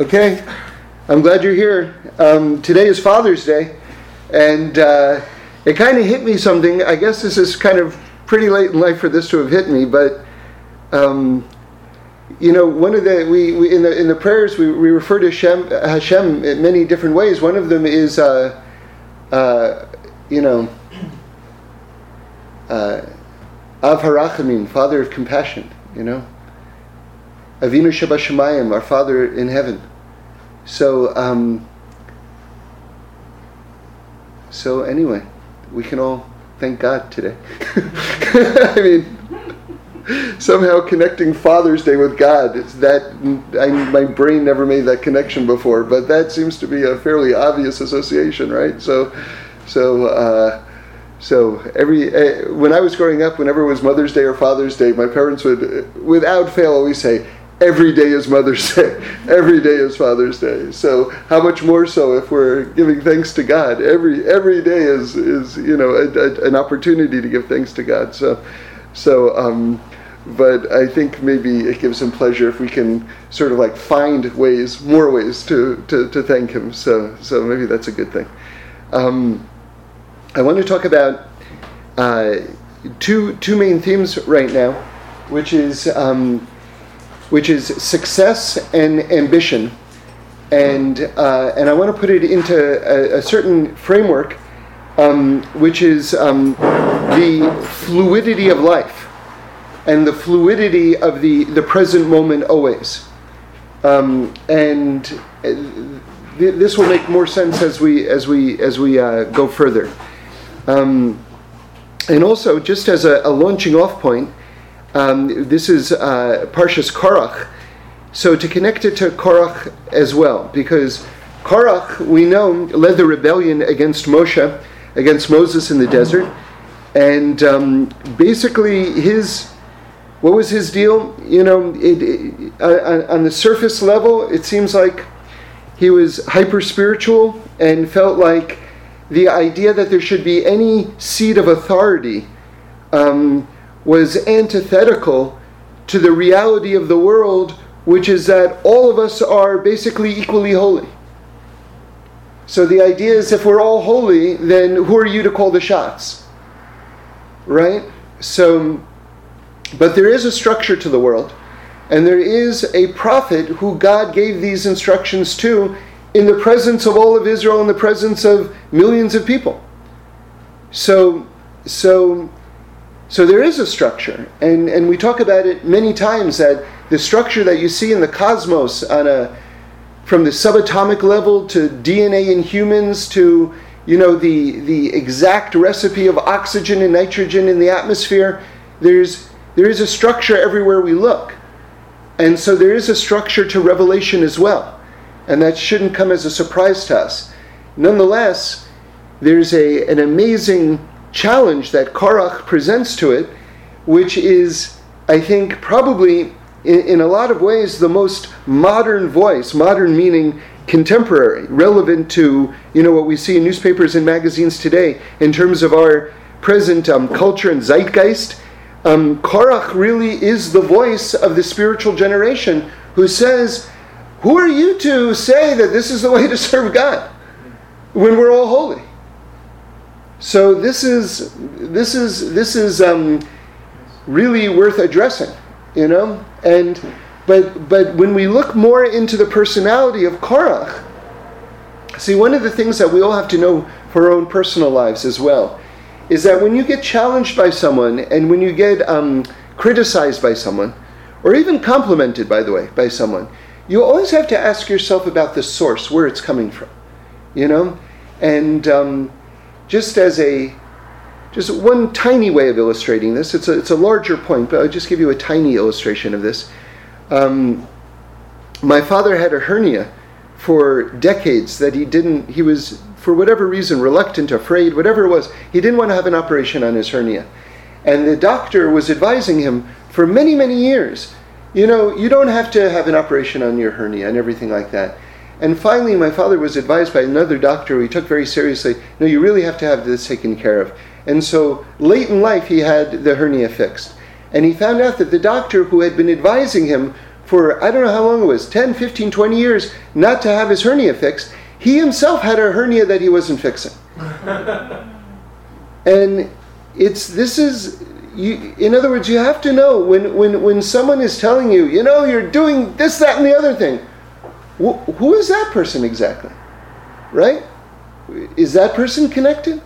Okay, I'm glad you're here. Um, today is Father's Day, and uh, it kind of hit me something. I guess this is kind of pretty late in life for this to have hit me, but um, you know, one of the we, we, in the in the prayers we, we refer to Hashem, Hashem in many different ways. One of them is, uh, uh, you know, uh, Av Harachamim, Father of compassion. You know. Avinu Shebashamayim, our Father in heaven. So, um, so anyway, we can all thank God today. I mean, somehow connecting Father's Day with God, it's that I, my brain never made that connection before, but that seems to be a fairly obvious association, right? So, so. Uh, so every uh, when I was growing up, whenever it was Mother's Day or Father's Day, my parents would, without fail, always say, every day is Mother's Day, every day is Father's Day. So how much more so if we're giving thanks to God? Every every day is is you know a, a, an opportunity to give thanks to God. So so. Um, but I think maybe it gives him pleasure if we can sort of like find ways, more ways to, to, to thank him. So, so maybe that's a good thing. Um, I want to talk about uh, two, two main themes right now, which is um, which is success and ambition. And, uh, and I want to put it into a, a certain framework, um, which is um, the fluidity of life and the fluidity of the, the present moment always. Um, and uh, th- this will make more sense as we, as we, as we uh, go further. Um, and also, just as a, a launching off point, um, this is uh, Parshas Korach. So to connect it to Korach as well, because Korach, we know, led the rebellion against Moshe, against Moses in the desert, and um, basically his, what was his deal? You know, it, it, uh, on the surface level, it seems like he was hyper spiritual and felt like the idea that there should be any seat of authority. Um, was antithetical to the reality of the world, which is that all of us are basically equally holy. So the idea is if we're all holy, then who are you to call the shots? Right? So, but there is a structure to the world, and there is a prophet who God gave these instructions to in the presence of all of Israel, in the presence of millions of people. So, so so there is a structure, and, and we talk about it many times that the structure that you see in the cosmos on a from the subatomic level to DNA in humans to you know the the exact recipe of oxygen and nitrogen in the atmosphere, there's there is a structure everywhere we look. And so there is a structure to revelation as well. And that shouldn't come as a surprise to us. Nonetheless, there's a, an amazing challenge that Korach presents to it, which is, I think, probably in, in, a lot of ways the most modern voice, modern meaning contemporary, relevant to you know what we see in newspapers and magazines today in terms of our present um, culture and zeitgeist. Um, Korach really is the voice of the spiritual generation who says, Who are you to say that this is the way to serve God when we're all holy? So this is this is this is um, really worth addressing, you know. And but but when we look more into the personality of Korach, see one of the things that we all have to know for our own personal lives as well is that when you get challenged by someone and when you get um, criticized by someone, or even complimented, by the way, by someone, you always have to ask yourself about the source, where it's coming from, you know, and. Um, just as a just one tiny way of illustrating this. It's a, it's a larger point, but I'll just give you a tiny illustration of this. Um, my father had a hernia for decades that he didn't, he was, for whatever reason, reluctant, afraid, whatever it was, he didn't want to have an operation on his hernia. And the doctor was advising him for many, many years, you know, you don't have to have an operation on your hernia and everything like that. And finally, my father was advised by another doctor who he took very seriously no, you really have to have this taken care of. And so late in life, he had the hernia fixed. And he found out that the doctor who had been advising him for I don't know how long it was 10, 15, 20 years not to have his hernia fixed. He himself had a hernia that he wasn't fixing. and it's this is you, in other words, you have to know when, when, when someone is telling you, you know, you're doing this, that, and the other thing, wh- who is that person exactly? Right? Is that person connected?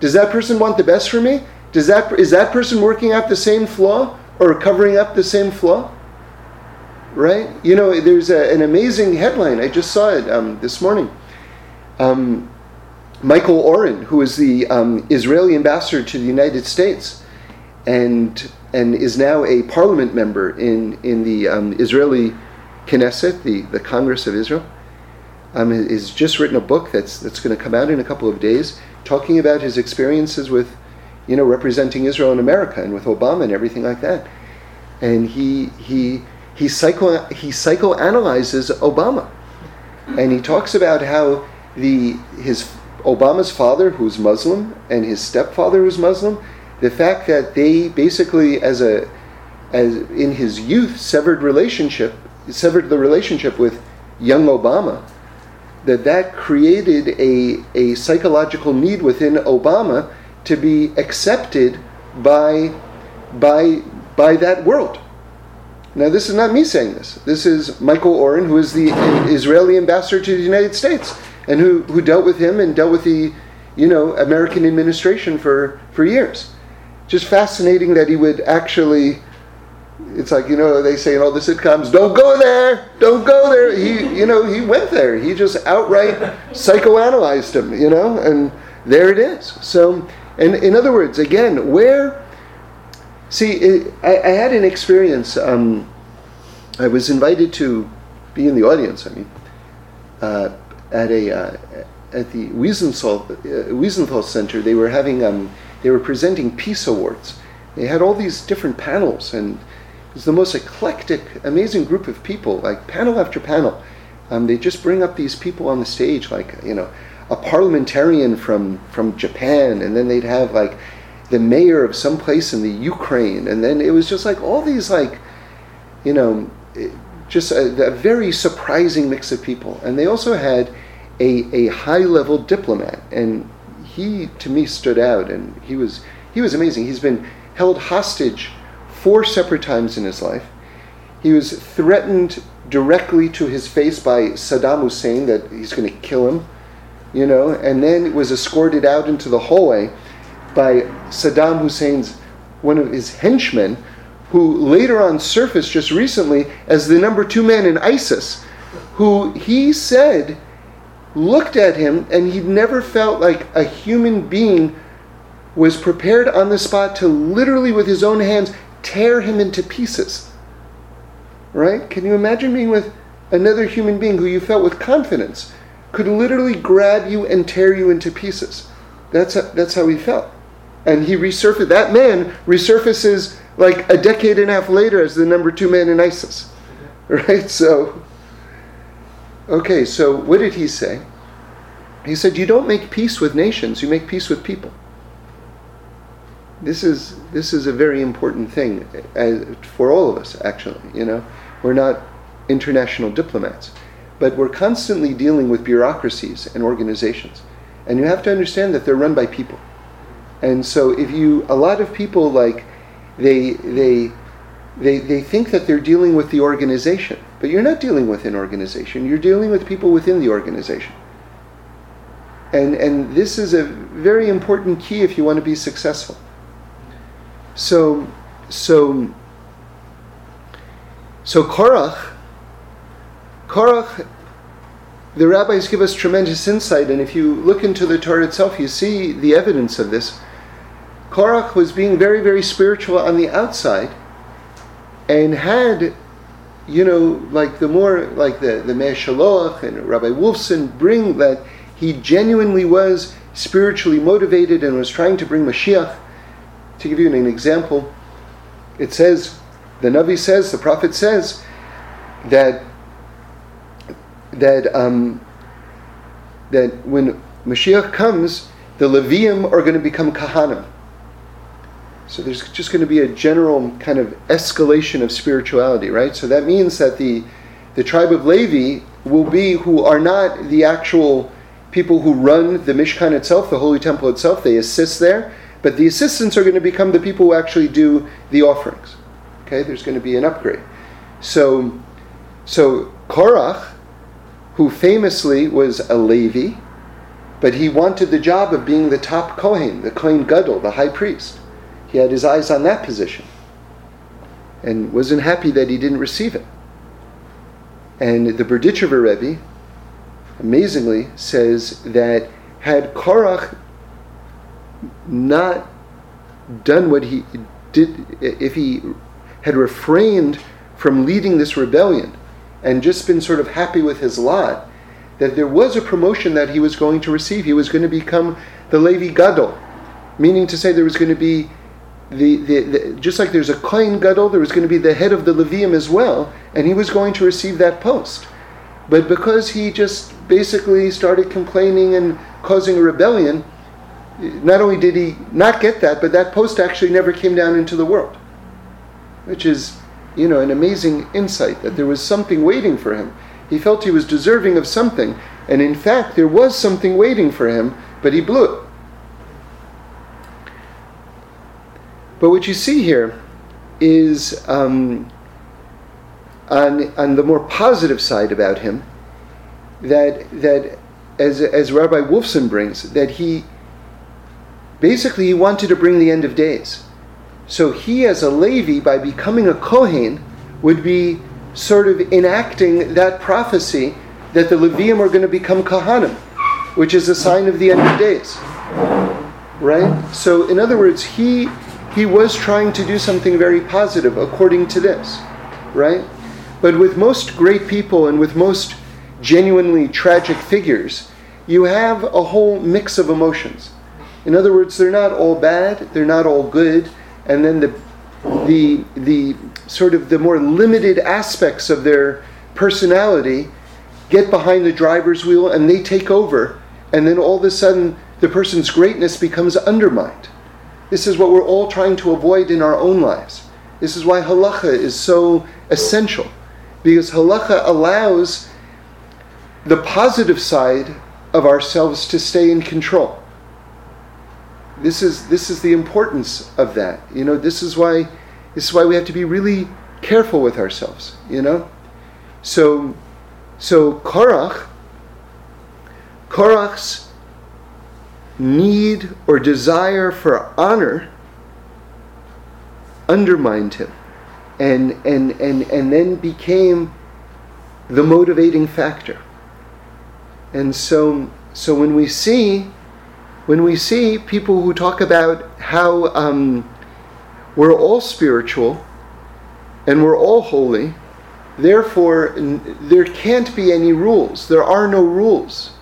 Does that person want the best for me? Does that, is that person working out the same flaw or covering up the same flaw? Right? You know, there's a, an amazing headline. I just saw it um, this morning. Um, Michael Oren, who is the um, Israeli ambassador to the United States, and and is now a parliament member in in the um, Israeli Knesset, the, the Congress of Israel, um, has just written a book that's that's going to come out in a couple of days, talking about his experiences with, you know, representing Israel in America and with Obama and everything like that, and he he he psycho he psychoanalyzes Obama, and he talks about how the his Obama's father, who's Muslim, and his stepfather, who's Muslim, the fact that they basically, as a, as in his youth, severed relationship, severed the relationship with young Obama, that that created a, a psychological need within Obama to be accepted by, by, by that world. Now, this is not me saying this. This is Michael Oren, who is the Israeli ambassador to the United States and who, who dealt with him and dealt with the you know American administration for, for years. Just fascinating that he would actually it's like you know they say in all the sitcoms don't go there don't go there. He you know he went there. He just outright psychoanalyzed him you know and there it is. So and in other words again where see it, I, I, had an experience um, i was invited to be in the audience i mean uh, at a uh, at the Wiesenthal, uh, Wiesenthal Center, they were having um, they were presenting peace awards. They had all these different panels, and it was the most eclectic, amazing group of people, like panel after panel. Um, they just bring up these people on the stage, like you know, a parliamentarian from from Japan, and then they'd have like the mayor of some place in the Ukraine, and then it was just like all these like, you know, just a, a very surprising mix of people. And they also had a, a high level diplomat, and he to me stood out, and he was he was amazing. He's been held hostage four separate times in his life. He was threatened directly to his face by Saddam Hussein that he's going to kill him, you know, and then was escorted out into the hallway by Saddam Hussein's one of his henchmen, who later on surfaced just recently as the number two man in ISIS, who he said looked at him and he never felt like a human being was prepared on the spot to literally, with his own hands, tear him into pieces. Right? Can you imagine being with another human being who you felt with confidence could literally grab you and tear you into pieces? That's, that's how he felt. And he resurfaced, that man resurfaces like a decade and a half later as the number two man in ISIS. Right? So, okay, so what did he say? He said, You don't make peace with nations, you make peace with people. This is, this is a very important thing as, for all of us, actually. You know, we're not international diplomats, but we're constantly dealing with bureaucracies and organizations. And you have to understand that they're run by people. And so if you, a lot of people like, they, they, they, they think that they're dealing with the organization, but you're not dealing with an organization, you're dealing with people within the organization. And, and this is a very important key if you want to be successful. So, so, so Korach, Korach, the rabbis give us tremendous insight, and if you look into the Torah itself, you see the evidence of this. Korach was being very, very spiritual on the outside and had, you know, like the more, like the, the Meir and Rabbi Wolfson bring that he genuinely was spiritually motivated and was trying to bring Mashiach. To give you an example, it says, the Navi says, the prophet says, that that um, that when Mashiach comes, the Leviim are going to become Kahanim. So there's just going to be a general kind of escalation of spirituality, right? So that means that the the tribe of Levi will be who are not the actual people who run the Mishkan itself, the Holy Temple itself. They assist there, but the assistants are going to become the people who actually do the offerings. Okay, there's going to be an upgrade. So, so Korach, who famously was a Levi, but he wanted the job of being the top Kohen, the Kohen Gadol, the high priest. He had his eyes on that position and wasn't happy that he didn't receive it. And the Berdichever Rebbe, amazingly, says that had Korach not done what he did, if he had refrained from leading this rebellion and just been sort of happy with his lot, that there was a promotion that he was going to receive. He was going to become the Levi Gadol, meaning to say there was going to be the, the, the, just like there's a Kohen Gadol, there was going to be the head of the Leviim as well, and he was going to receive that post. But because he just basically started complaining and causing a rebellion, not only did he not get that, but that post actually never came down into the world, which is, you know, an amazing insight that there was something waiting for him. He felt he was deserving of something, and in fact, there was something waiting for him, but he blew it. But what you see here is um, on, on the more positive side about him, that, that as, as Rabbi Wolfson brings, that he basically he wanted to bring the end of days. So he, as a Levi, by becoming a Kohen, would be sort of enacting that prophecy that the Leviim are going to become Kohanim, which is a sign of the end of days. Right? So, in other words, he he was trying to do something very positive according to this, right? But with most great people and with most genuinely tragic figures, you have a whole mix of emotions. In other words, they're not all bad, they're not all good, and then the the the sort of the more limited aspects of their personality get behind the driver's wheel and they take over, and then all of a sudden the person's greatness becomes undermined. This is what we're all trying to avoid in our own lives. This is why halacha is so essential, because halacha allows the positive side of ourselves to stay in control. This is this is the importance of that. You know, this is why this is why we have to be really careful with ourselves. You know, so so Korach, Korach's need or desire for honor undermined him and, and, and, and then became the motivating factor. And so, so when we see when we see people who talk about how um, we're all spiritual and we're all holy, therefore n- there can't be any rules. There are no rules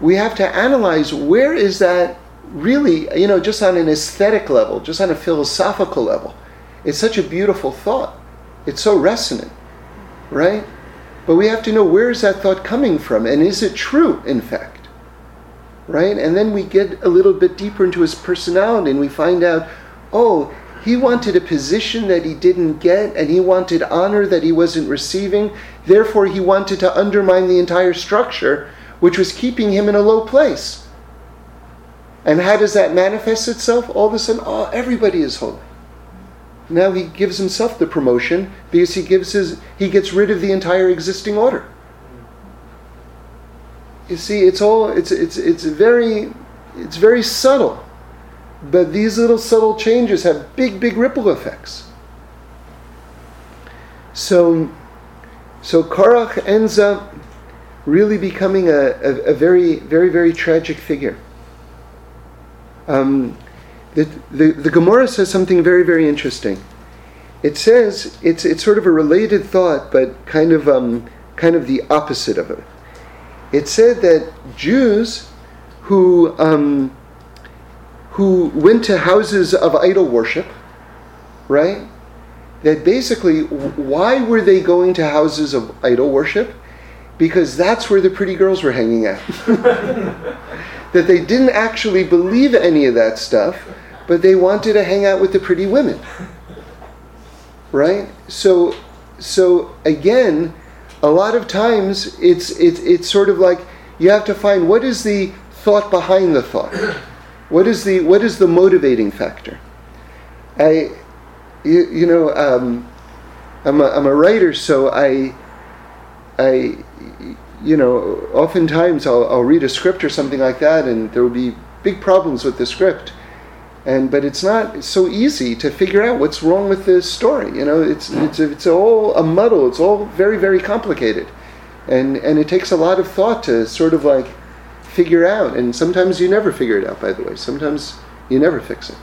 we have to analyze where is that really, you know, just on an aesthetic level, just on a philosophical level. It's such a beautiful thought. It's so resonant, right? But we have to know where is that thought coming from and is it true, in fact? Right? And then we get a little bit deeper into his personality and we find out, oh, he wanted a position that he didn't get and he wanted honor that he wasn't receiving. Therefore, he wanted to undermine the entire structure which was keeping him in a low place. And how does that manifest itself? All of a sudden, oh, everybody is holy. Now he gives himself the promotion because he gives his he gets rid of the entire existing order. You see, it's all it's it's it's very it's very subtle. But these little subtle changes have big, big ripple effects. So so Korach ends up really becoming a, a, a very, very, very tragic figure. Um, the, the, the Gemara says something very, very interesting. It says it's, it's sort of a related thought, but kind of, um, kind of the opposite of it. It said that Jews who, um, who went to houses of idol worship, right? That basically, why were they going to houses of idol worship? because that's where the pretty girls were hanging out. that they didn't actually believe any of that stuff, but they wanted to hang out with the pretty women. Right? So so again, a lot of times it's it's it's sort of like you have to find what is the thought behind the thought. What is the what is the motivating factor? I you, you know um, I'm a, I'm a writer, so I I you know oftentimes I'll, I'll read a script or something like that, and there will be big problems with the script and but it's not so easy to figure out what's wrong with the story. You know, it's it's it's all a muddle. It's all very very complicated, and and it takes a lot of thought to sort of like figure out. And sometimes you never figure it out. By the way, sometimes you never fix it.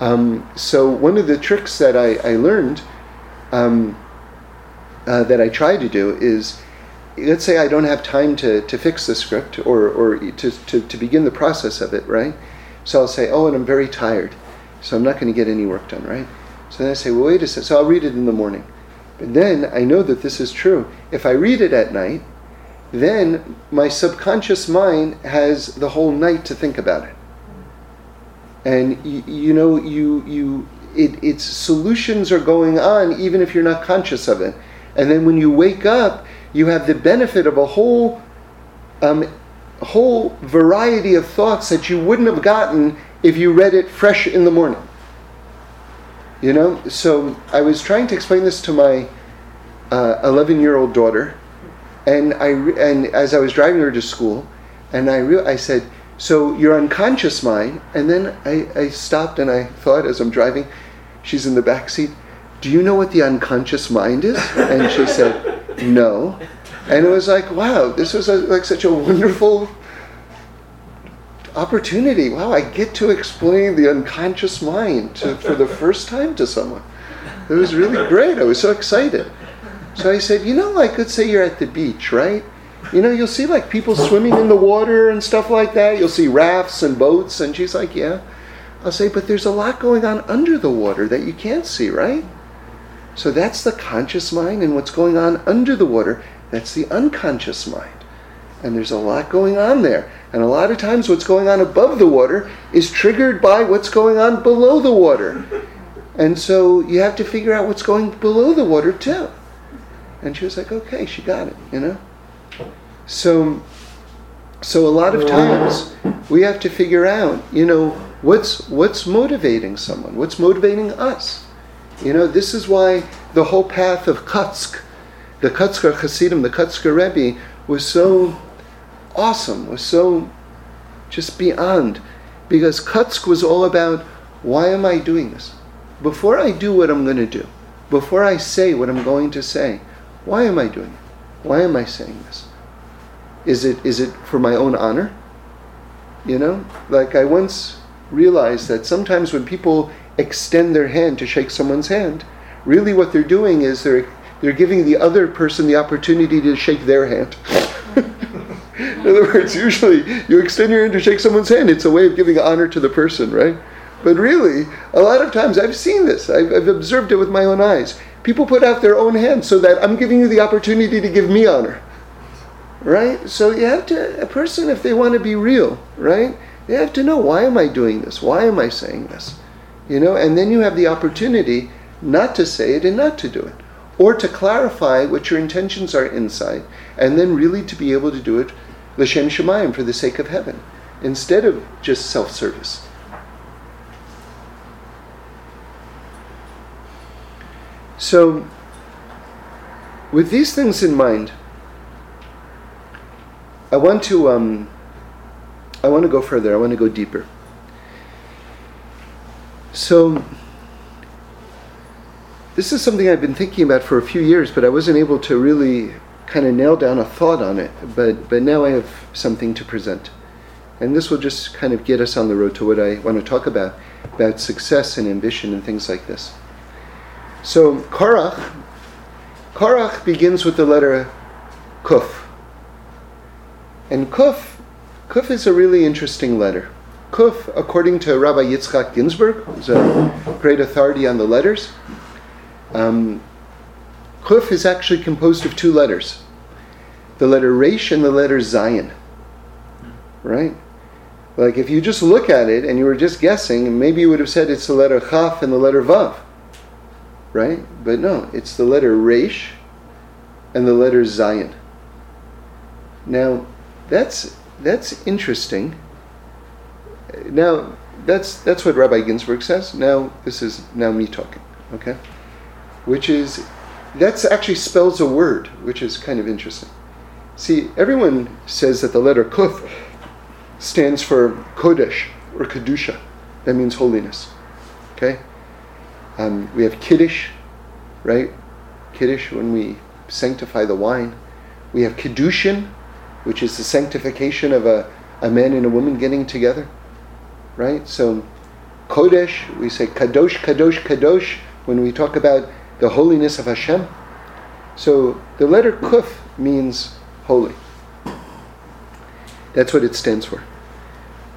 Um, so one of the tricks that I, I learned um, uh, that I try to do is let's say I don't have time to, to fix the script or, or to, to, to begin the process of it, right? So I'll say, oh, and I'm very tired, so I'm not going to get any work done, right? So then I say, well, wait a second. So I'll read it in the morning. But then I know that this is true. If I read it at night, then my subconscious mind has the whole night to think about it. And you, you know, you you it, its solutions are going on even if you're not conscious of it. And then when you wake up, you have the benefit of a whole um, whole variety of thoughts that you wouldn't have gotten if you read it fresh in the morning. You know, so I was trying to explain this to my 11 uh, year old daughter, and I and as I was driving her to school, and I re- I said, "So your unconscious mind," and then I, I stopped and I thought as I'm driving, she's in the back seat. Do you know what the unconscious mind is? And she said, "No." And it was like, wow, this was a, like such a wonderful opportunity. Wow, I get to explain the unconscious mind to, for the first time to someone. It was really great. I was so excited. So I said, you know, like let's say you're at the beach, right? You know, you'll see like people swimming in the water and stuff like that. You'll see rafts and boats. And she's like, yeah. I'll say, but there's a lot going on under the water that you can't see, right? So that's the conscious mind and what's going on under the water. That's the unconscious mind. And there's a lot going on there. And a lot of times, what's going on above the water is triggered by what's going on below the water. And so you have to figure out what's going below the water, too. And she was like, okay, she got it, you know? So, so a lot of times, we have to figure out, you know, what's, what's motivating someone? What's motivating us? You know, this is why the whole path of Kutsk the Kutzker Hasidim, the Kutzker Rebbe, was so awesome, was so just beyond. Because Kutsk was all about why am I doing this? Before I do what I'm going to do, before I say what I'm going to say, why am I doing it? Why am I saying this? Is it is it for my own honor? You know, like I once realized that sometimes when people extend their hand to shake someone's hand, really what they're doing is they're they're giving the other person the opportunity to shake their hand. In other words, usually you extend your hand to shake someone's hand, it's a way of giving honor to the person, right? But really, a lot of times I've seen this, I've, I've observed it with my own eyes. People put out their own hand so that I'm giving you the opportunity to give me honor. Right? So you have to, a person, if they want to be real, right? They have to know why am I doing this? Why am I saying this? You know, and then you have the opportunity not to say it and not to do it or to clarify what your intentions are inside, and then really to be able to do it l'shem shamayim for the sake of heaven, instead of just self-service. So, with these things in mind, I want to um, I want to go further. I want to go deeper. So this is something I've been thinking about for a few years, but I wasn't able to really kind of nail down a thought on it. But, but now I have something to present. And this will just kind of get us on the road to what I want to talk about, about success and ambition and things like this. So, Korach, Korach begins with the letter Kuf. And Kuf, Kuf is a really interesting letter. Kuf, according to Rabbi Yitzchak Ginsburgh, who's a great authority on the letters, um, Kuf is actually composed of two letters the letter Resh and the letter Zayin. Right? Like if you just look at it and you were just guessing, maybe you would have said it's the letter Chaf and the letter Vav. Right? But no, it's the letter Resh and the letter Zayin. Now, that's that's interesting. Now, that's that's what Rabbi Ginsburgh says. Now, this is now me talking, okay? Which is that's actually spells a word, which is kind of interesting. See, everyone says that the letter Kuf stands for Kodesh or Kedusha. That means holiness. Okay? Um, we have Kiddush, right? Kiddush when we sanctify the wine. We have Kiddushin, which is the sanctification of a, a man and a woman getting together, right? So, Kodesh, we say Kadosh, Kadosh, Kadosh when we talk about the holiness of Hashem. So, the letter Kuf means holy. That's what it stands for.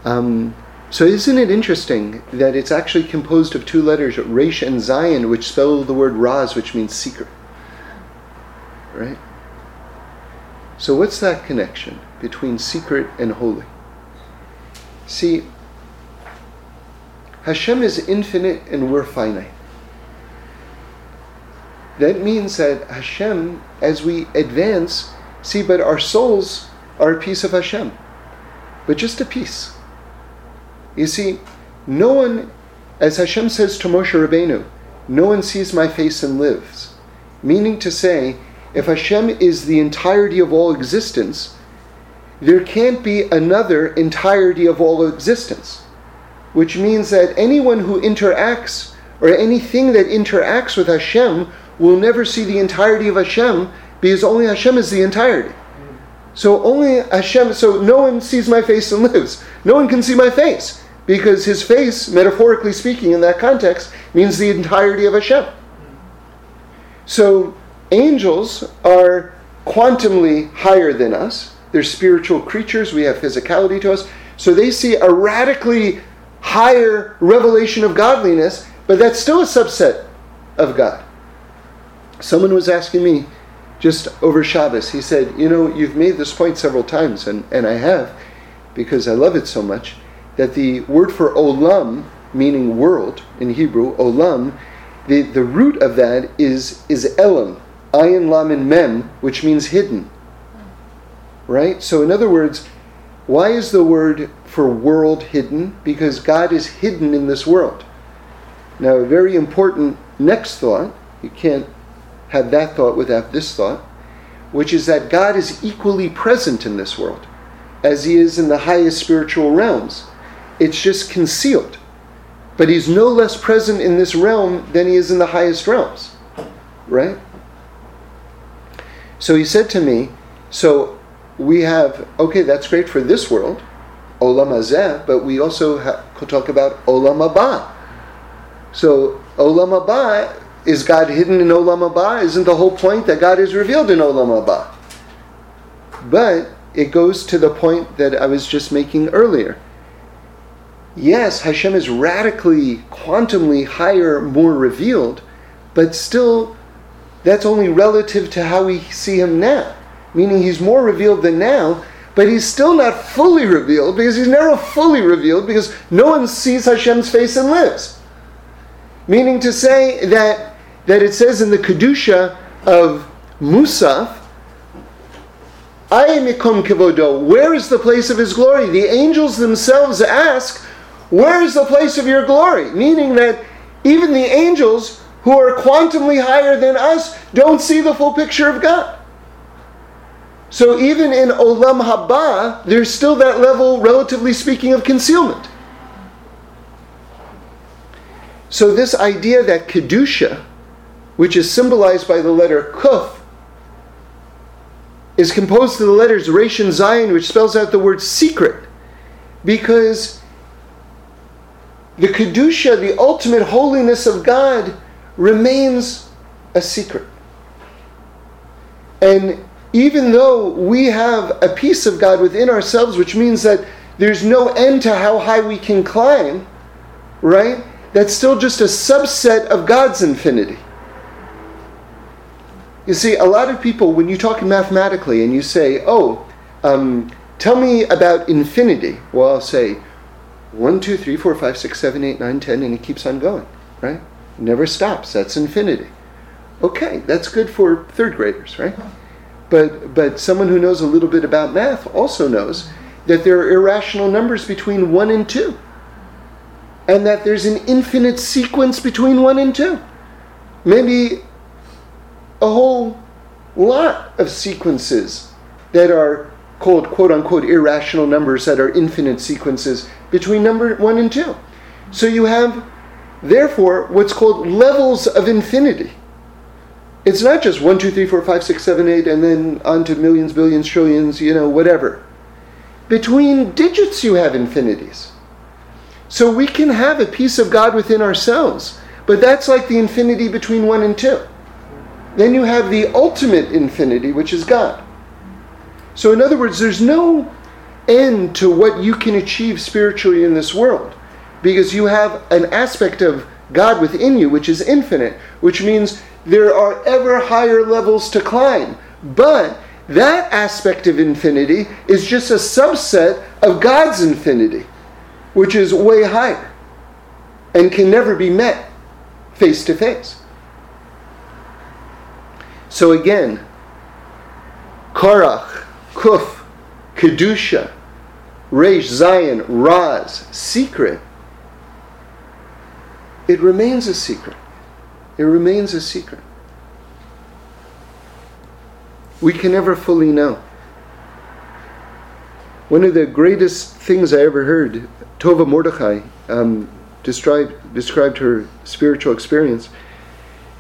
Um, so isn't it interesting that it's actually composed of two letters, Resh and Zayin, which spell the word Raz, which means secret. Right? So what's that connection between secret and holy? See, Hashem is infinite and we're finite. That means that Hashem, as we advance, see, but our souls are a piece of Hashem, but just a piece. You see, no one, as Hashem says to Moshe Rabbeinu, no one sees my face and lives. Meaning to say, if Hashem is the entirety of all existence, there can't be another entirety of all existence. Which means that anyone who interacts, or anything that interacts with Hashem, will never see the entirety of Hashem because only Hashem is the entirety. So only Hashem, so no one sees my face and lives. No one can see my face because his face, metaphorically speaking, in that context, means the entirety of Hashem. So angels are quantumly higher than us. They're spiritual creatures. We have physicality to us. So they see a radically higher revelation of godliness, but that's still a subset of God. Someone was asking me just over Shabbos, he said, You know, you've made this point several times, and, and I have, because I love it so much that the word for olam, meaning world in Hebrew, olam, the, the root of that is, is elam, ayin lam and mem, which means hidden. Right? So, in other words, why is the word for world hidden? Because God is hidden in this world. Now, a very important next thought, you can't have that thought without this thought, which is that God is equally present in this world as he is in the highest spiritual realms. It's just concealed. But he's no less present in this realm than he is in the highest realms. Right? So he said to me, So we have, okay, that's great for this world, Olam Hazeh, but we also could talk about Olam Haba. So Olam Haba, is God hidden in Olam Haba? Isn't the whole point that God is revealed in Olam Haba? But it goes to the point that I was just making earlier yes, Hashem is radically, quantumly higher, more revealed, but still, that's only relative to how we see him now. Meaning he's more revealed than now, but he's still not fully revealed because he's never fully revealed because no one sees Hashem's face and lives. Meaning to say that, that it says in the Kedusha of Musaf, Ayemikum Kevodo, where is the place of his glory? The angels themselves ask, where is the place of your glory? Meaning that even the angels who are quantumly higher than us don't see the full picture of God. So even in Olam Haba, there's still that level, relatively speaking, of concealment. So this idea that Kedusha, which is symbolized by the letter Kuf, is composed of the letters Resh and Zayin, which spells out the word secret. Because the Kedusha, the ultimate holiness of God, remains a secret. And even though we have a piece of God within ourselves, which means that there's no end to how high we can climb, right? That's still just a subset of God's infinity. You see, a lot of people, when you talk mathematically and you say, oh, um, tell me about infinity, well, I'll say, 1, 2, 3, 4, 5, 6, 7, 8, 9, 10, and it keeps on going, right? It Never stops. That's infinity. Okay, that's good for third graders, right? But, but someone who knows a little bit about math also knows that there are irrational numbers between 1 and 2. And that there's an infinite sequence between 1 and 2. Maybe a whole lot of sequences that are called quote unquote irrational numbers that are infinite sequences between number 1 and 2. So you have, therefore, what's called levels of infinity. It's not just 1, 2, 3, 4, 5, 6, 7, 8, and then on to millions, billions, trillions, you know, whatever. Between digits, you have infinities. So we can have a piece of God within ourselves, but that's like the infinity between 1 and 2. Then you have the ultimate infinity, which is God. So, in other words, there's no end to what you can achieve spiritually in this world because you have an aspect of God within you which is infinite, which means there are ever higher levels to climb. But that aspect of infinity is just a subset of God's infinity, which is way higher and can never be met face to face. So again, Korach, Kuf, Kedusha, Resh, Zayin, Raz, secret, it remains a secret. It remains a secret. We can never fully know. One of the greatest things I ever heard, Tova Mordechai um, described, described her spiritual experience.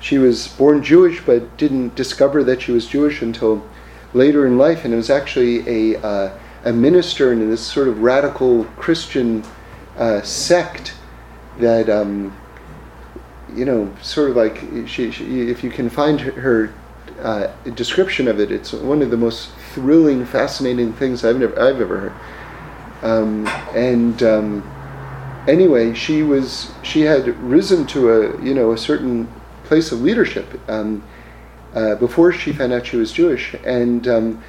She was born Jewish but didn't discover that she was Jewish until later in life, and it was actually a, uh, a minister in this sort of radical Christian uh, sect that um, you know, sort of like she, she, if you can find her uh, description of it, it's one of the most thrilling, fascinating things I've never I've ever heard. Um, and um, anyway, she was she had risen to a you know a certain place of leadership um, uh, before she found out she was Jewish, and um,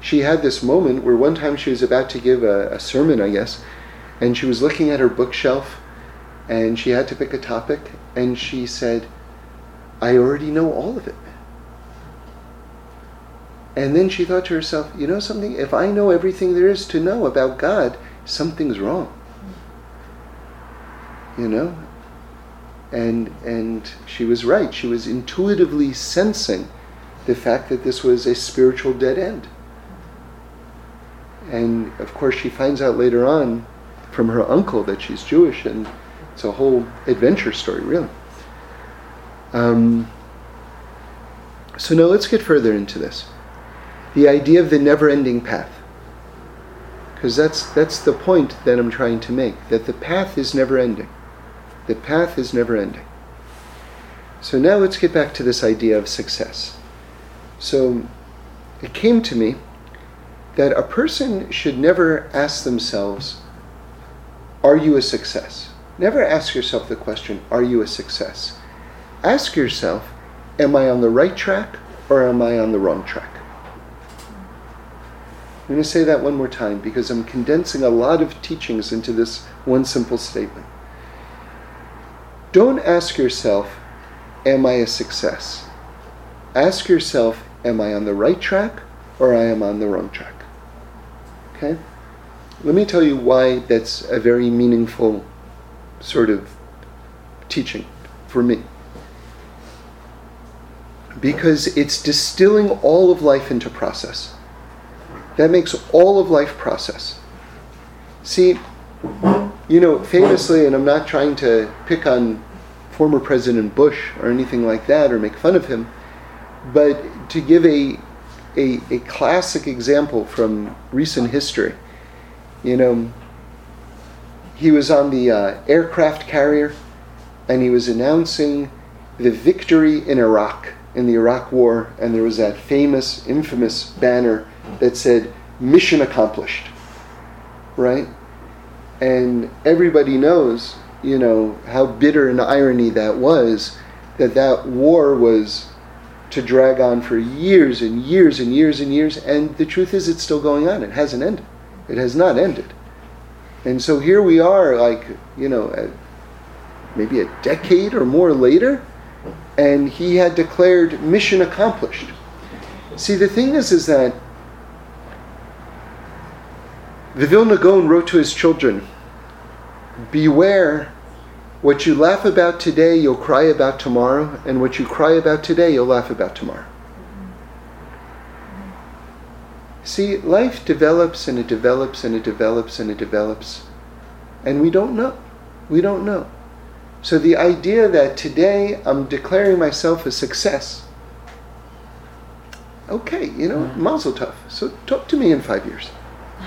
she had this moment where one time she was about to give a, a sermon, I guess, and she was looking at her bookshelf and she had to pick a topic, and she said, I already know all of it. And then she thought to herself, you know something? If I know everything there is to know about God, something's wrong. You know? And and she was right. She was intuitively sensing the fact that this was a spiritual dead end. And of course she finds out later on from her uncle that she's Jewish and it's a whole adventure story, really. Um, so now let's get further into this. The idea of the never-ending path. Because that's, that's the point that I'm trying to make, that the path is never-ending. The path is never-ending. So now let's get back to this idea of success. So it came to me that a person should never ask themselves, Are you a success? Never ask yourself the question, Are you a success? Ask yourself, Am I on the right track or am I on the wrong track? I'm going to say that one more time because I'm condensing a lot of teachings into this one simple statement. Don't ask yourself, Am I a success? Ask yourself, Am I on the right track or am I am on the wrong track? Okay? Let me tell you why that's a very meaningful sort of teaching for me. Because it's distilling all of life into process. That makes all of life process. See, you know, famously, and I'm not trying to pick on former President Bush or anything like that or make fun of him, but to give a, a, a classic example from recent history, you know, he was on the uh, aircraft carrier and he was announcing the victory in Iraq, in the Iraq War, and there was that famous, infamous banner that said, Mission accomplished. Right? And everybody knows, you know, how bitter an irony that was that that war was to drag on for years and years and years and years. And the truth is, it's still going on. It hasn't ended. It has not ended. And so here we are, like, you know, maybe a decade or more later, and he had declared mission accomplished. See, the thing is, is that the Vilna Gaon wrote to his children, Beware, what you laugh about today, you'll cry about tomorrow, and what you cry about today, you'll laugh about tomorrow. See, life develops and it develops and it develops and it develops, and we don't know. We don't know. So the idea that today I'm declaring myself a success, okay, you know, mm-hmm. mazel tov. So talk to me in five years.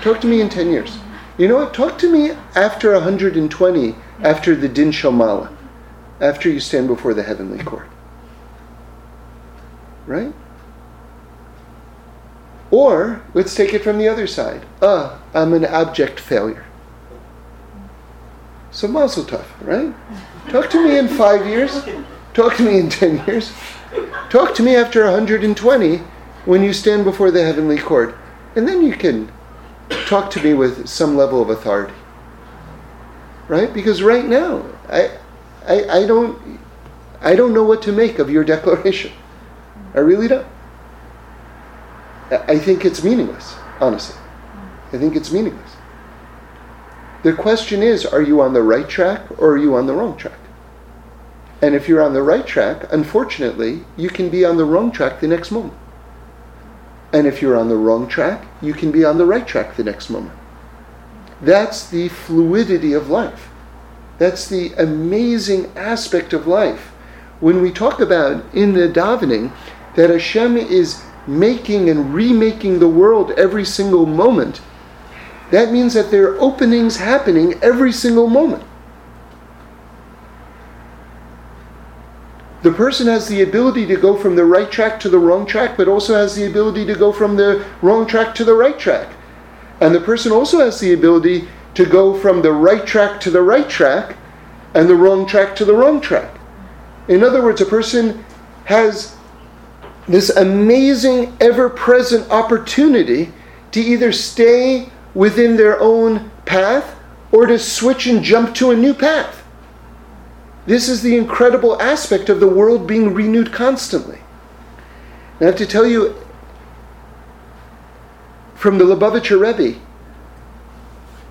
Talk to me in ten years. You know what? Talk to me after 120, after the din shel maala, after you stand before the heavenly court. Right? Or let's take it from the other side. Uh, I'm an abject failure. So mazel tov, right? Talk to me in five years. Talk to me in ten years. Talk to me after 120 when you stand before the heavenly court. And then you can talk to me with some level of authority. Right? Because right now, I, I, I don't I don't know what to make of your declaration. I really don't. I think it's meaningless, honestly. I think it's meaningless. The question is are you on the right track or are you on the wrong track? And if you're on the right track, unfortunately, you can be on the wrong track the next moment. And if you're on the wrong track, you can be on the right track the next moment. That's the fluidity of life. That's the amazing aspect of life. When we talk about in the davening that Hashem is making and remaking the world every single moment, that means that there are openings happening every single moment. The person has the ability to go from the right track to the wrong track, but also has the ability to go from the wrong track to the right track. And the person also has the ability to go from the right track to the right track and the wrong track to the wrong track. In other words, a person has this amazing, ever present opportunity to either stay within their own path or to switch and jump to a new path. This is the incredible aspect of the world being renewed constantly. I have to tell you from the Lubavitcher Rebbe,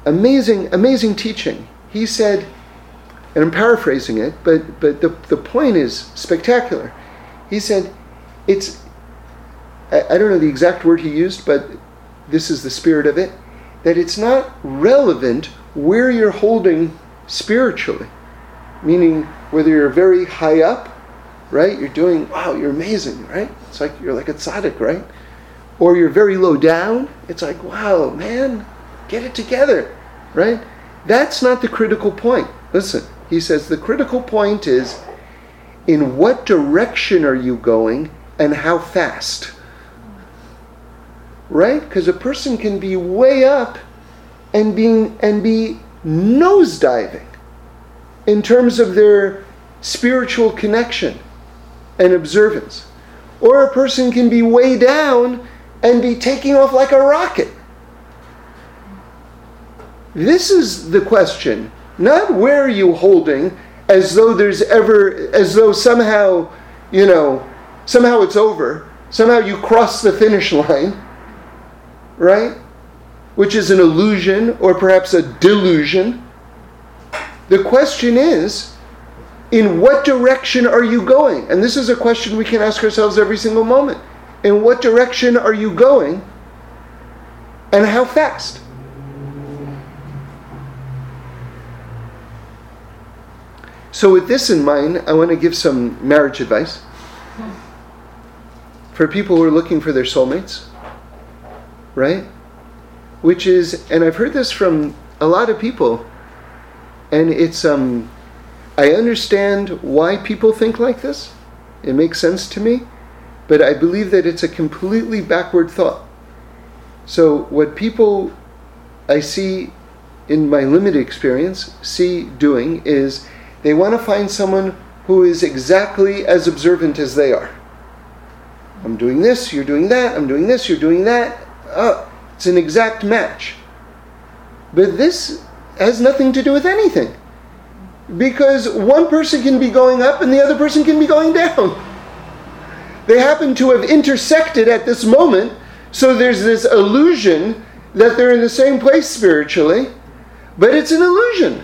amazing, amazing teaching. He said, and I'm paraphrasing it, but, but the, the point is spectacular. He said, it's, I, I don't know the exact word he used, but this is the spirit of it that it's not relevant where you're holding spiritually. Meaning, whether you're very high up, right? You're doing, wow, you're amazing, right? It's like you're like a tzaddik, right? Or you're very low down. It's like, wow, man, get it together, right? That's not the critical point. Listen, he says the critical point is in what direction are you going and how fast? right? Because a person can be way up and being and be nosediving in terms of their spiritual connection and observance. Or a person can be way down and be taking off like a rocket. This is the question, not where are you holding as though there's ever as though somehow, you know, somehow it's over, somehow you cross the finish line right? Which is an illusion or perhaps a delusion. The question is, in what direction are you going? And this is a question we can ask ourselves every single moment. In what direction are you going? And how fast? So, with this in mind, I want to give some marriage advice for people who are looking for their soulmates right? Which is, and I've heard this from a lot of people, and it's, um, I understand why people think like this. It makes sense to me, but I believe that it's a completely backward thought. So, what people I see in my limited experience see doing is they want to find someone who is exactly as observant as they are. I'm doing this, you're doing that, I'm doing this, you're doing that, oh, it's an exact match. But this has nothing to do with anything. Because one person can be going up and the other person can be going down. They happen to have intersected at this moment, so there's this illusion that they're in the same place spiritually, but it's an illusion.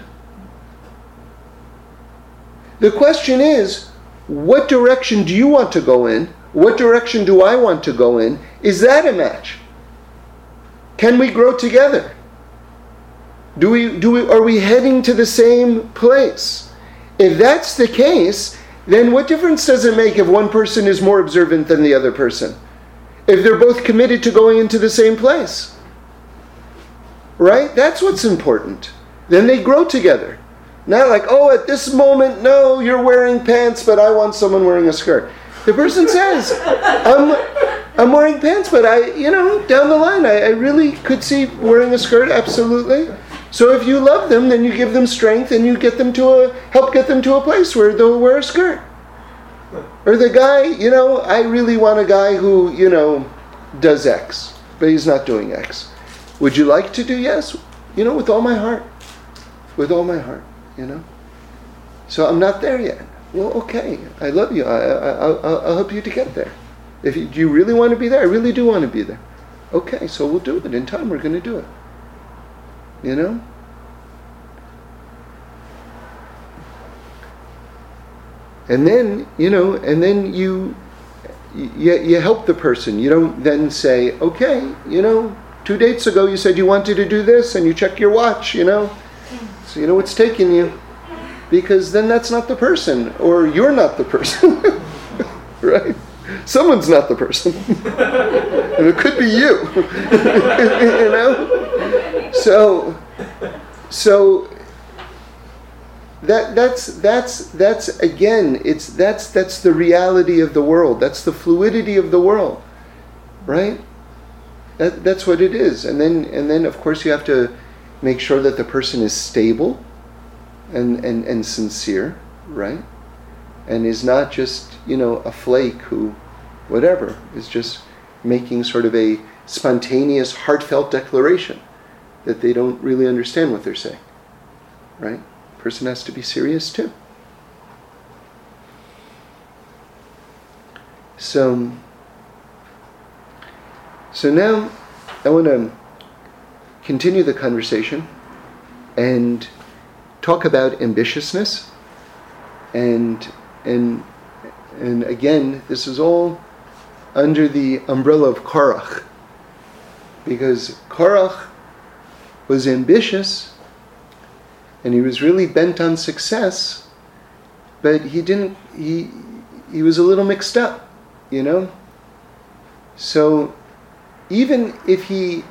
The question is, what direction do you want to go in? What direction do I want to go in? Is that a match? Can we grow together? Do we, do we, are we heading to the same place? If that's the case, then what difference does it make if one person is more observant than the other person? If they're both committed to going into the same place. Right? That's what's important. Then they grow together. Not like, oh, at this moment, no, you're wearing pants, but I want someone wearing a skirt. The person says, I'm, I'm wearing pants, but I, you know, down the line, I, I really could see wearing a skirt, absolutely. So if you love them, then you give them strength and you get them to a help get them to a place where they'll wear a skirt. Or the guy, you know, I really want a guy who, you know, does X, but he's not doing X. Would you like to do yes? You know, with all my heart. With all my heart, you know. So I'm not there yet. Well, okay, I love you. I, I, I'll, I'll help you to get there. If you, you really want to be there, I really do want to be there. Okay, so we'll do it. In time, we're going to do it. You know? And then, you know, and then you, you, you help the person. You don't then say, okay, you know, two dates ago you said you wanted to do this and you check your watch, you know. So you know what's taking you. Because then that's not the person, or you're not the person. right? Someone's not the person. and it could be you. you know? So so that that's that's that's again it's that's that's the reality of the world. That's the fluidity of the world right? That, that's what it is. And then and then of course you have to make sure that the person is stable and and, and sincere right? And is not just you know a flake who whatever. Is just making sort of a spontaneous heartfelt declaration that they don't really understand what they're saying right person has to be serious too. So, so now I want to continue the conversation and talk about ambitiousness and and and again this is all under the umbrella of Korach because Korach was ambitious and he was really bent on success, but he didn't, he, he was a little mixed up, you know? So even if he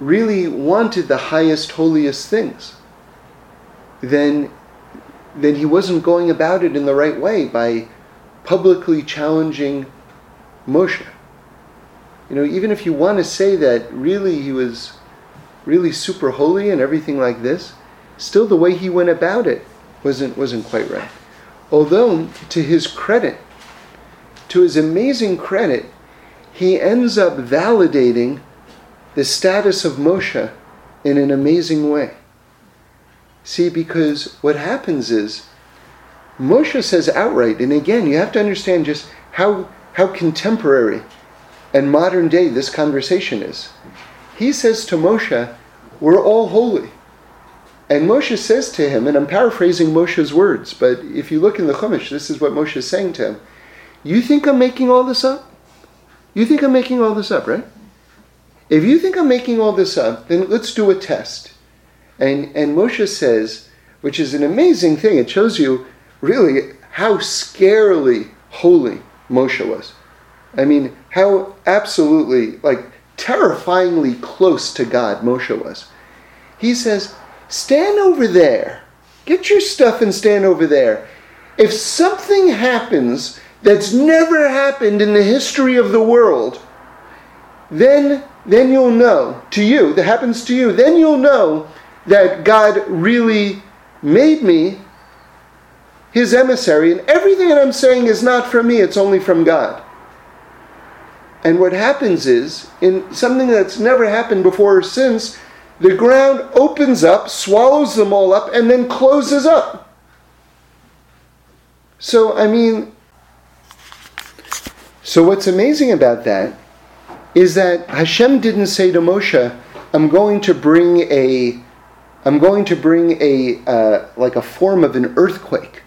really wanted the highest, holiest things, then, then he wasn't going about it in the right way by publicly challenging Moshe. You know, even if you want to say that really he was really super holy and everything like this, still the way he went about it wasn't, wasn't quite right. Although, to his credit, to his amazing credit, he ends up validating the status of Moshe in an amazing way. See, because what happens is, Moshe says outright, and again, you have to understand just how, how contemporary and modern day this conversation is. He says to Moshe, We're all holy. And Moshe says to him, and I'm paraphrasing Moshe's words, but if you look in the Chumash, this is what Moshe is saying to him. You think I'm making all this up? You think I'm making all this up, right? If you think I'm making all this up, then let's do a test. And, and Moshe says, which is an amazing thing, it shows you really how scarily holy Moshe was. I mean, how absolutely, like, terrifyingly close to God Moshe was. He says, stand over there. Get your stuff and stand over there. If something happens that's never happened in the history of the world, then then you'll know to you that happens to you then you'll know that god really made me his emissary and everything that i'm saying is not from me it's only from god and what happens is in something that's never happened before or since the ground opens up, swallows them all up, and then closes up. So, I mean, so what's amazing about that is that Hashem didn't say to Moshe, I'm going to bring a I'm going to bring a uh, like a form of an earthquake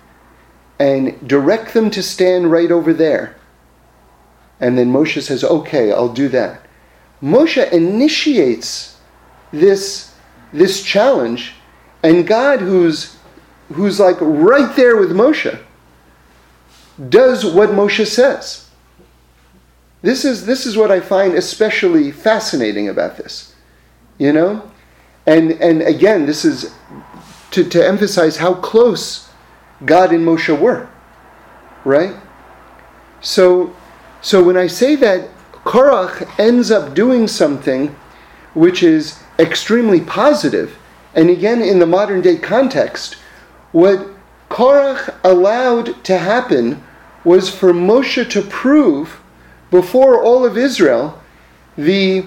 and direct them to stand right over there. And then Moshe says, "Okay, I'll do that." Moshe initiates this this challenge, and God, who's who's like right there with Moshe, does what Moshe says. This is this is what I find especially fascinating about this. You know? And and again, this is to, to emphasize how close God and Moshe were. Right? So so when I say that Korach ends up doing something which is extremely positive, and again in the modern day context, what Korach allowed to happen was for Moshe to prove before all of Israel the,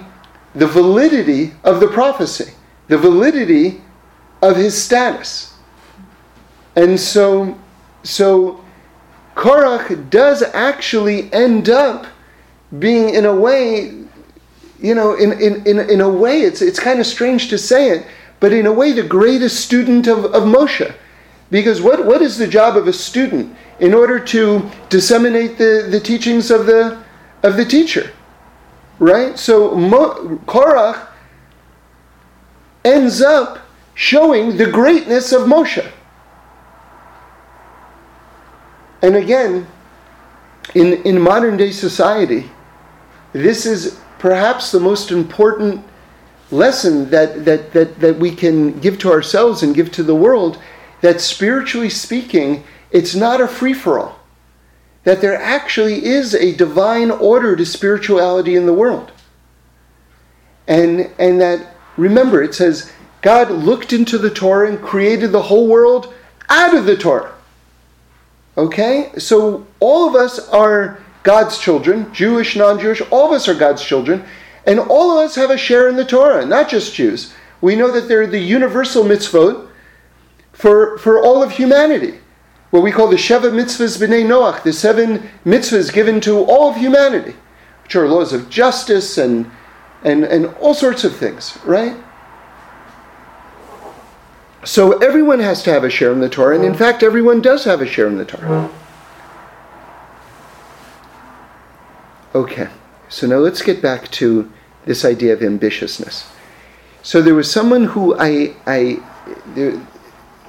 the validity of the prophecy, the validity of his status. And so, so Korach does actually end up being, in a way, you know, in, in, in, in a way, it's, it's kind of strange to say it, but in a way, the greatest student of, of Moshe. Because what, what is the job of a student in order to disseminate the, the teachings of the, of the teacher? Right? So Mo, Korach ends up showing the greatness of Moshe. And again, in, in modern day society, this is perhaps the most important lesson that, that, that, that we can give to ourselves and give to the world that spiritually speaking, it's not a free for all. That there actually is a divine order to spirituality in the world. And, and that, remember, it says, God looked into the Torah and created the whole world out of the Torah. Okay? So all of us are God's children, Jewish, non Jewish, all of us are God's children, and all of us have a share in the Torah, not just Jews. We know that they're the universal mitzvot for, for all of humanity. What we call the Sheva mitzvahs b'nei Noach, the seven mitzvahs given to all of humanity, which are laws of justice and, and, and all sorts of things, right? So everyone has to have a share in the Torah, and in fact, everyone does have a share in the Torah. Okay, so now let's get back to this idea of ambitiousness. So there was someone who I, I there,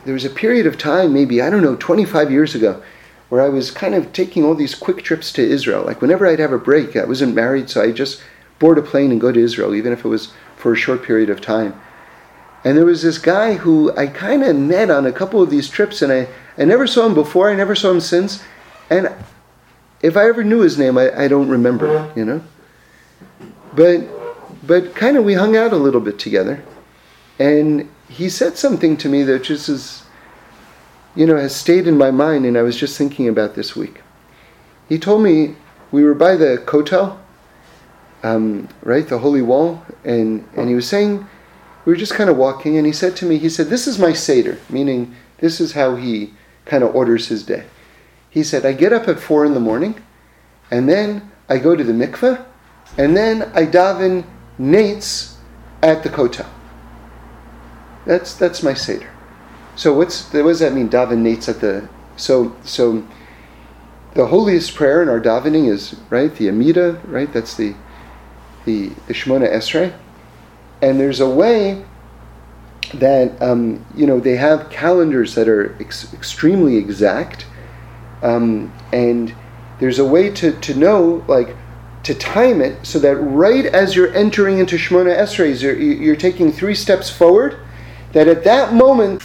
there was a period of time, maybe, I don't know, 25 years ago, where I was kind of taking all these quick trips to Israel. Like whenever I'd have a break, I wasn't married, so I just board a plane and go to Israel, even if it was for a short period of time. And there was this guy who I kind of met on a couple of these trips, and I, I never saw him before, I never saw him since. And if I ever knew his name, I, I don't remember, you know? But, but kind of we hung out a little bit together. And he said something to me that just is, you know, has stayed in my mind, and I was just thinking about this week. He told me we were by the Kotel, um, right, the Holy Wall, and, and he was saying, we were just kind of walking, and he said to me, he said, This is my Seder, meaning this is how he kind of orders his day. He said, I get up at four in the morning, and then I go to the mikveh, and then I daven netz at the kotel. That's that's my seder. So what's what does that mean? Daven netz at the so so. The holiest prayer in our davening is right the Amida, right? That's the the the Shemona Esrei, and there's a way that um, you know they have calendars that are ex- extremely exact, um, and there's a way to, to know like to time it so that right as you're entering into Shemona Esrei, you're, you're taking three steps forward. That at that moment,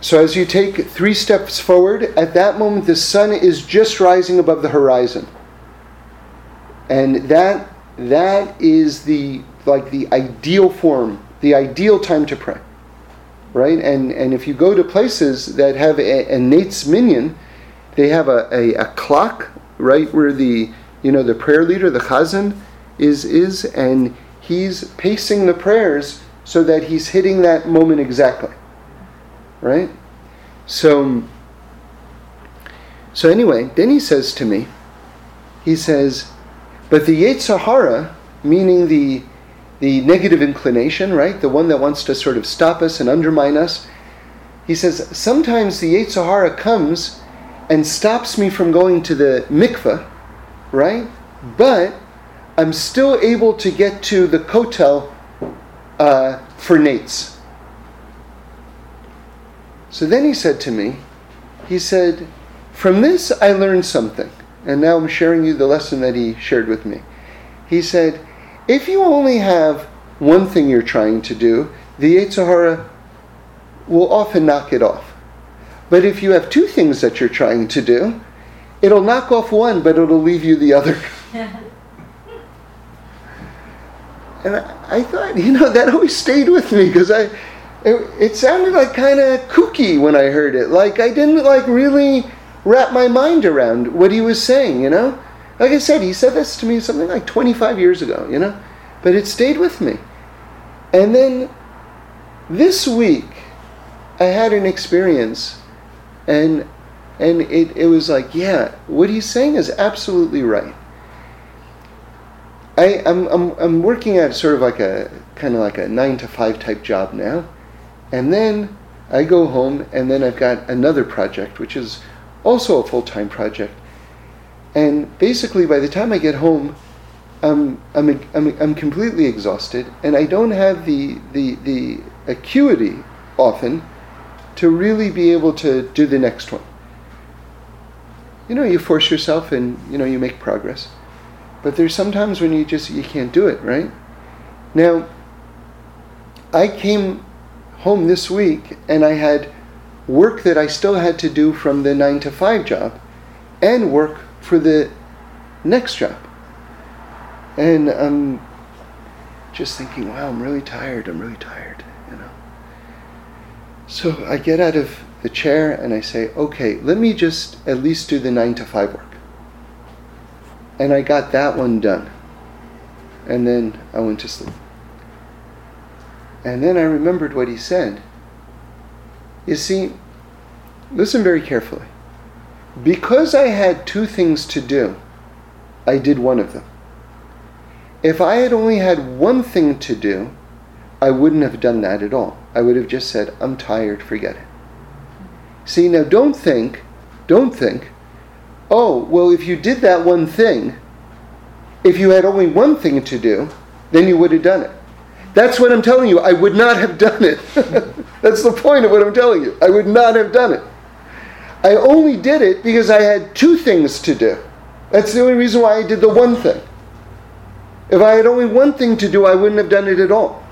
so as you take three steps forward, at that moment the sun is just rising above the horizon, and that that is the like the ideal form, the ideal time to pray, right? And and if you go to places that have a, a Netz minyan, they have a, a, a, clock right where the you know the prayer leader, the chazan, is is, and he's pacing the prayers so that he's hitting that moment exactly. Right? So, so anyway, then he says to me, he says, but the Yetzer Hara, meaning the, the negative inclination, right? The one that wants to sort of stop us and undermine us, he says, sometimes the Yetzer Hara comes and stops me from going to the mikveh, right? But I'm still able to get to the kotel uh, for netz. So then he said to me, he said, From this I learned something. And now I'm sharing you the lesson that he shared with me. He said, If you only have one thing you're trying to do, the Yetzer Hara will often knock it off. But if you have two things that you're trying to do, it'll knock off one, but it'll leave you the other. and I, I, thought, you know, that always stayed with me because I, it, it sounded like kind of kooky when I heard it. Like I didn't like really wrap my mind around what he was saying, you know. Like I said, he said this to me something like 25 years ago, you know, but it stayed with me. And then this week, I had an experience, and and it, it was like, yeah, what he's saying is absolutely right. I, I'm, I'm, I'm working at sort of like a kind of like a nine to five type job now. And then I go home, and then I've got another project, which is also a full time project. And basically, by the time I get home, I'm, I'm, I'm, I'm completely exhausted, and I don't have the, the, the acuity often to really be able to do the next one. You know, you force yourself and you know you make progress. But there's sometimes when you just you can't do it, right? Now, I came home this week and I had work that I still had to do from the 9 to 5 job and work for the next job. And I'm just thinking, wow, I'm really tired. I'm really tired, you know. So I get out of the chair and I say, okay, let me just at least do the 9 to 5 work. And I got that one done. And then I went to sleep. And then I remembered what he said. You see, listen very carefully. Because I had two things to do, I did one of them. If I had only had one thing to do, I wouldn't have done that at all. I would have just said, I'm tired, forget it. See, now don't think, don't think oh, well, if you did that one thing, if you had only one thing to do, then you would have done it. That's what I'm telling you. I would not have done it. That's the point of what I'm telling you. I would not have done it. I only did it because I had two things to do. That's the only reason why I did the one thing. If I had only one thing to do, I wouldn't have done it at all.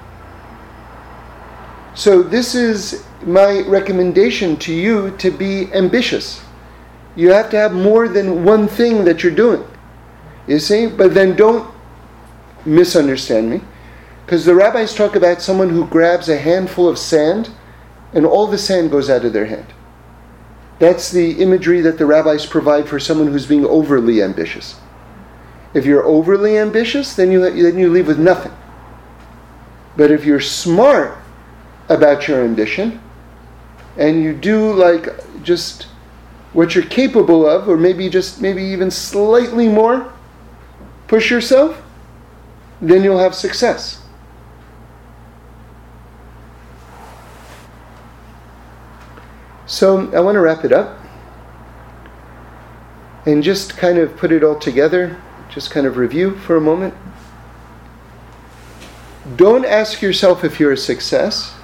So, this is my recommendation to you to be ambitious. You have to have more than one thing that you're doing. You see? But then don't misunderstand me. Because the rabbis talk about someone who grabs a handful of sand and all the sand goes out of their hand. That's the imagery that the rabbis provide for someone who's being overly ambitious. If you're overly ambitious, then you, then you leave with nothing. But if you're smart about your ambition and you do like just what you're capable of, or maybe just maybe even slightly more, push yourself, then you'll have success. So I want to wrap it up and just kind of put it all together, just kind of review for a moment. Don't ask yourself if you're a success.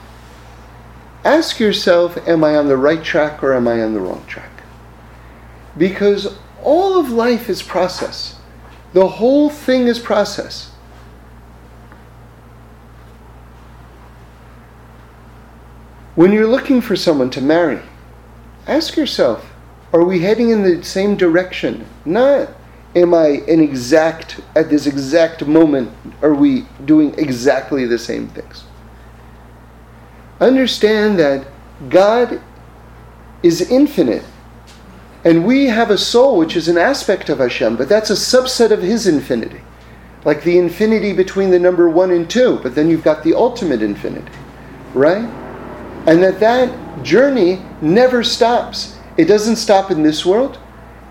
Ask yourself, am I on the right track or am I on the wrong track? Because all of life is process. The whole thing is process. When you're looking for someone to marry, ask yourself, are we heading in the same direction? Not am I an exact, at this exact moment, are we doing exactly the same things? Understand that God is infinite and we have a soul which is an aspect of Hashem, but that's a subset of His infinity. like the infinity between the number one and two, but then you've got the ultimate infinity, right? And that that journey never stops. It doesn't stop in this world,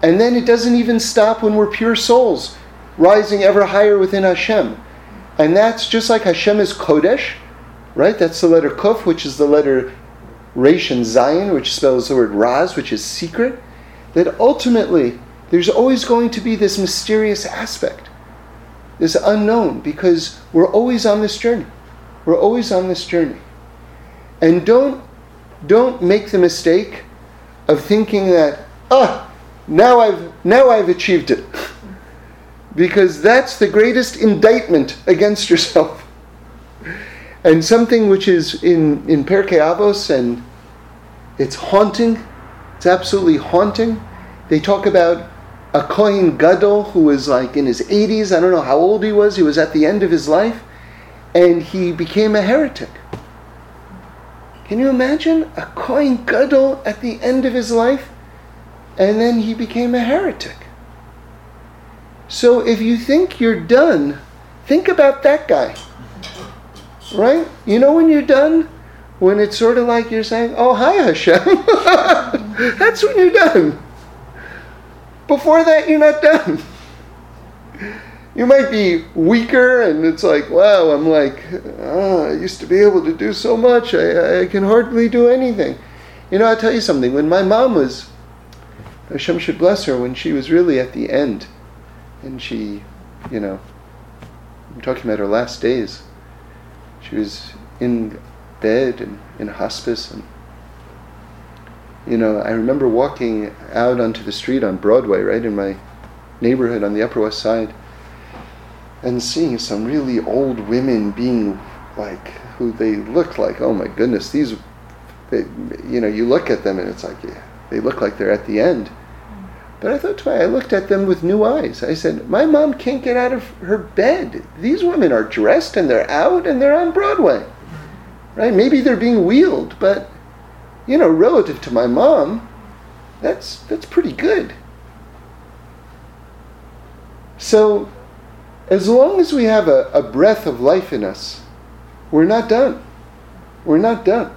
and then it doesn't even stop when we're pure souls, rising ever higher within Hashem. And that's just like Hashem is Kodesh, right? That's the letter Kuf, which is the letter Resh and Zayin, which spells the word Raz, which is secret. That ultimately, there's always going to be this mysterious aspect, this unknown, because we're always on this journey. We're always on this journey. And don't, don't make the mistake of thinking that, ah, now I've, now I've achieved it. because that's the greatest indictment against yourself. And something which is in, in Pirkei Avos, and it's haunting, it's absolutely haunting. They talk about a Kohen Gadol who was like in his 80s, I don't know how old he was, he was at the end of his life, and he became a heretic. Can you imagine a Kohen Gadol at the end of his life, and then he became a heretic? So if you think you're done, think about that guy. Right? You know when you're done? When it's sort of like you're saying, Oh, hi, Hashem. That's when you're done. Before that, you're not done. You might be weaker, and it's like, wow, I'm like, oh, I used to be able to do so much. I, I can hardly do anything. You know, I'll tell you something. When my mom was, Hashem should bless her, when she was really at the end, and she, you know, I'm talking about her last days. She was in bed and in hospice, and you know, I remember walking out onto the street on Broadway, right in my neighborhood on the Upper West Side, and seeing some really old women being like who they look like. Oh my goodness, these, they, you know, you look at them and it's like yeah, they look like they're at the end. But I thought to I looked at them with new eyes. I said, My mom can't get out of her bed. These women are dressed and they're out and they're on Broadway. Right? Maybe they're being wheeled, but you know, relative to my mom, that's that's pretty good. So as long as we have a, a breath of life in us, we're not done. We're not done.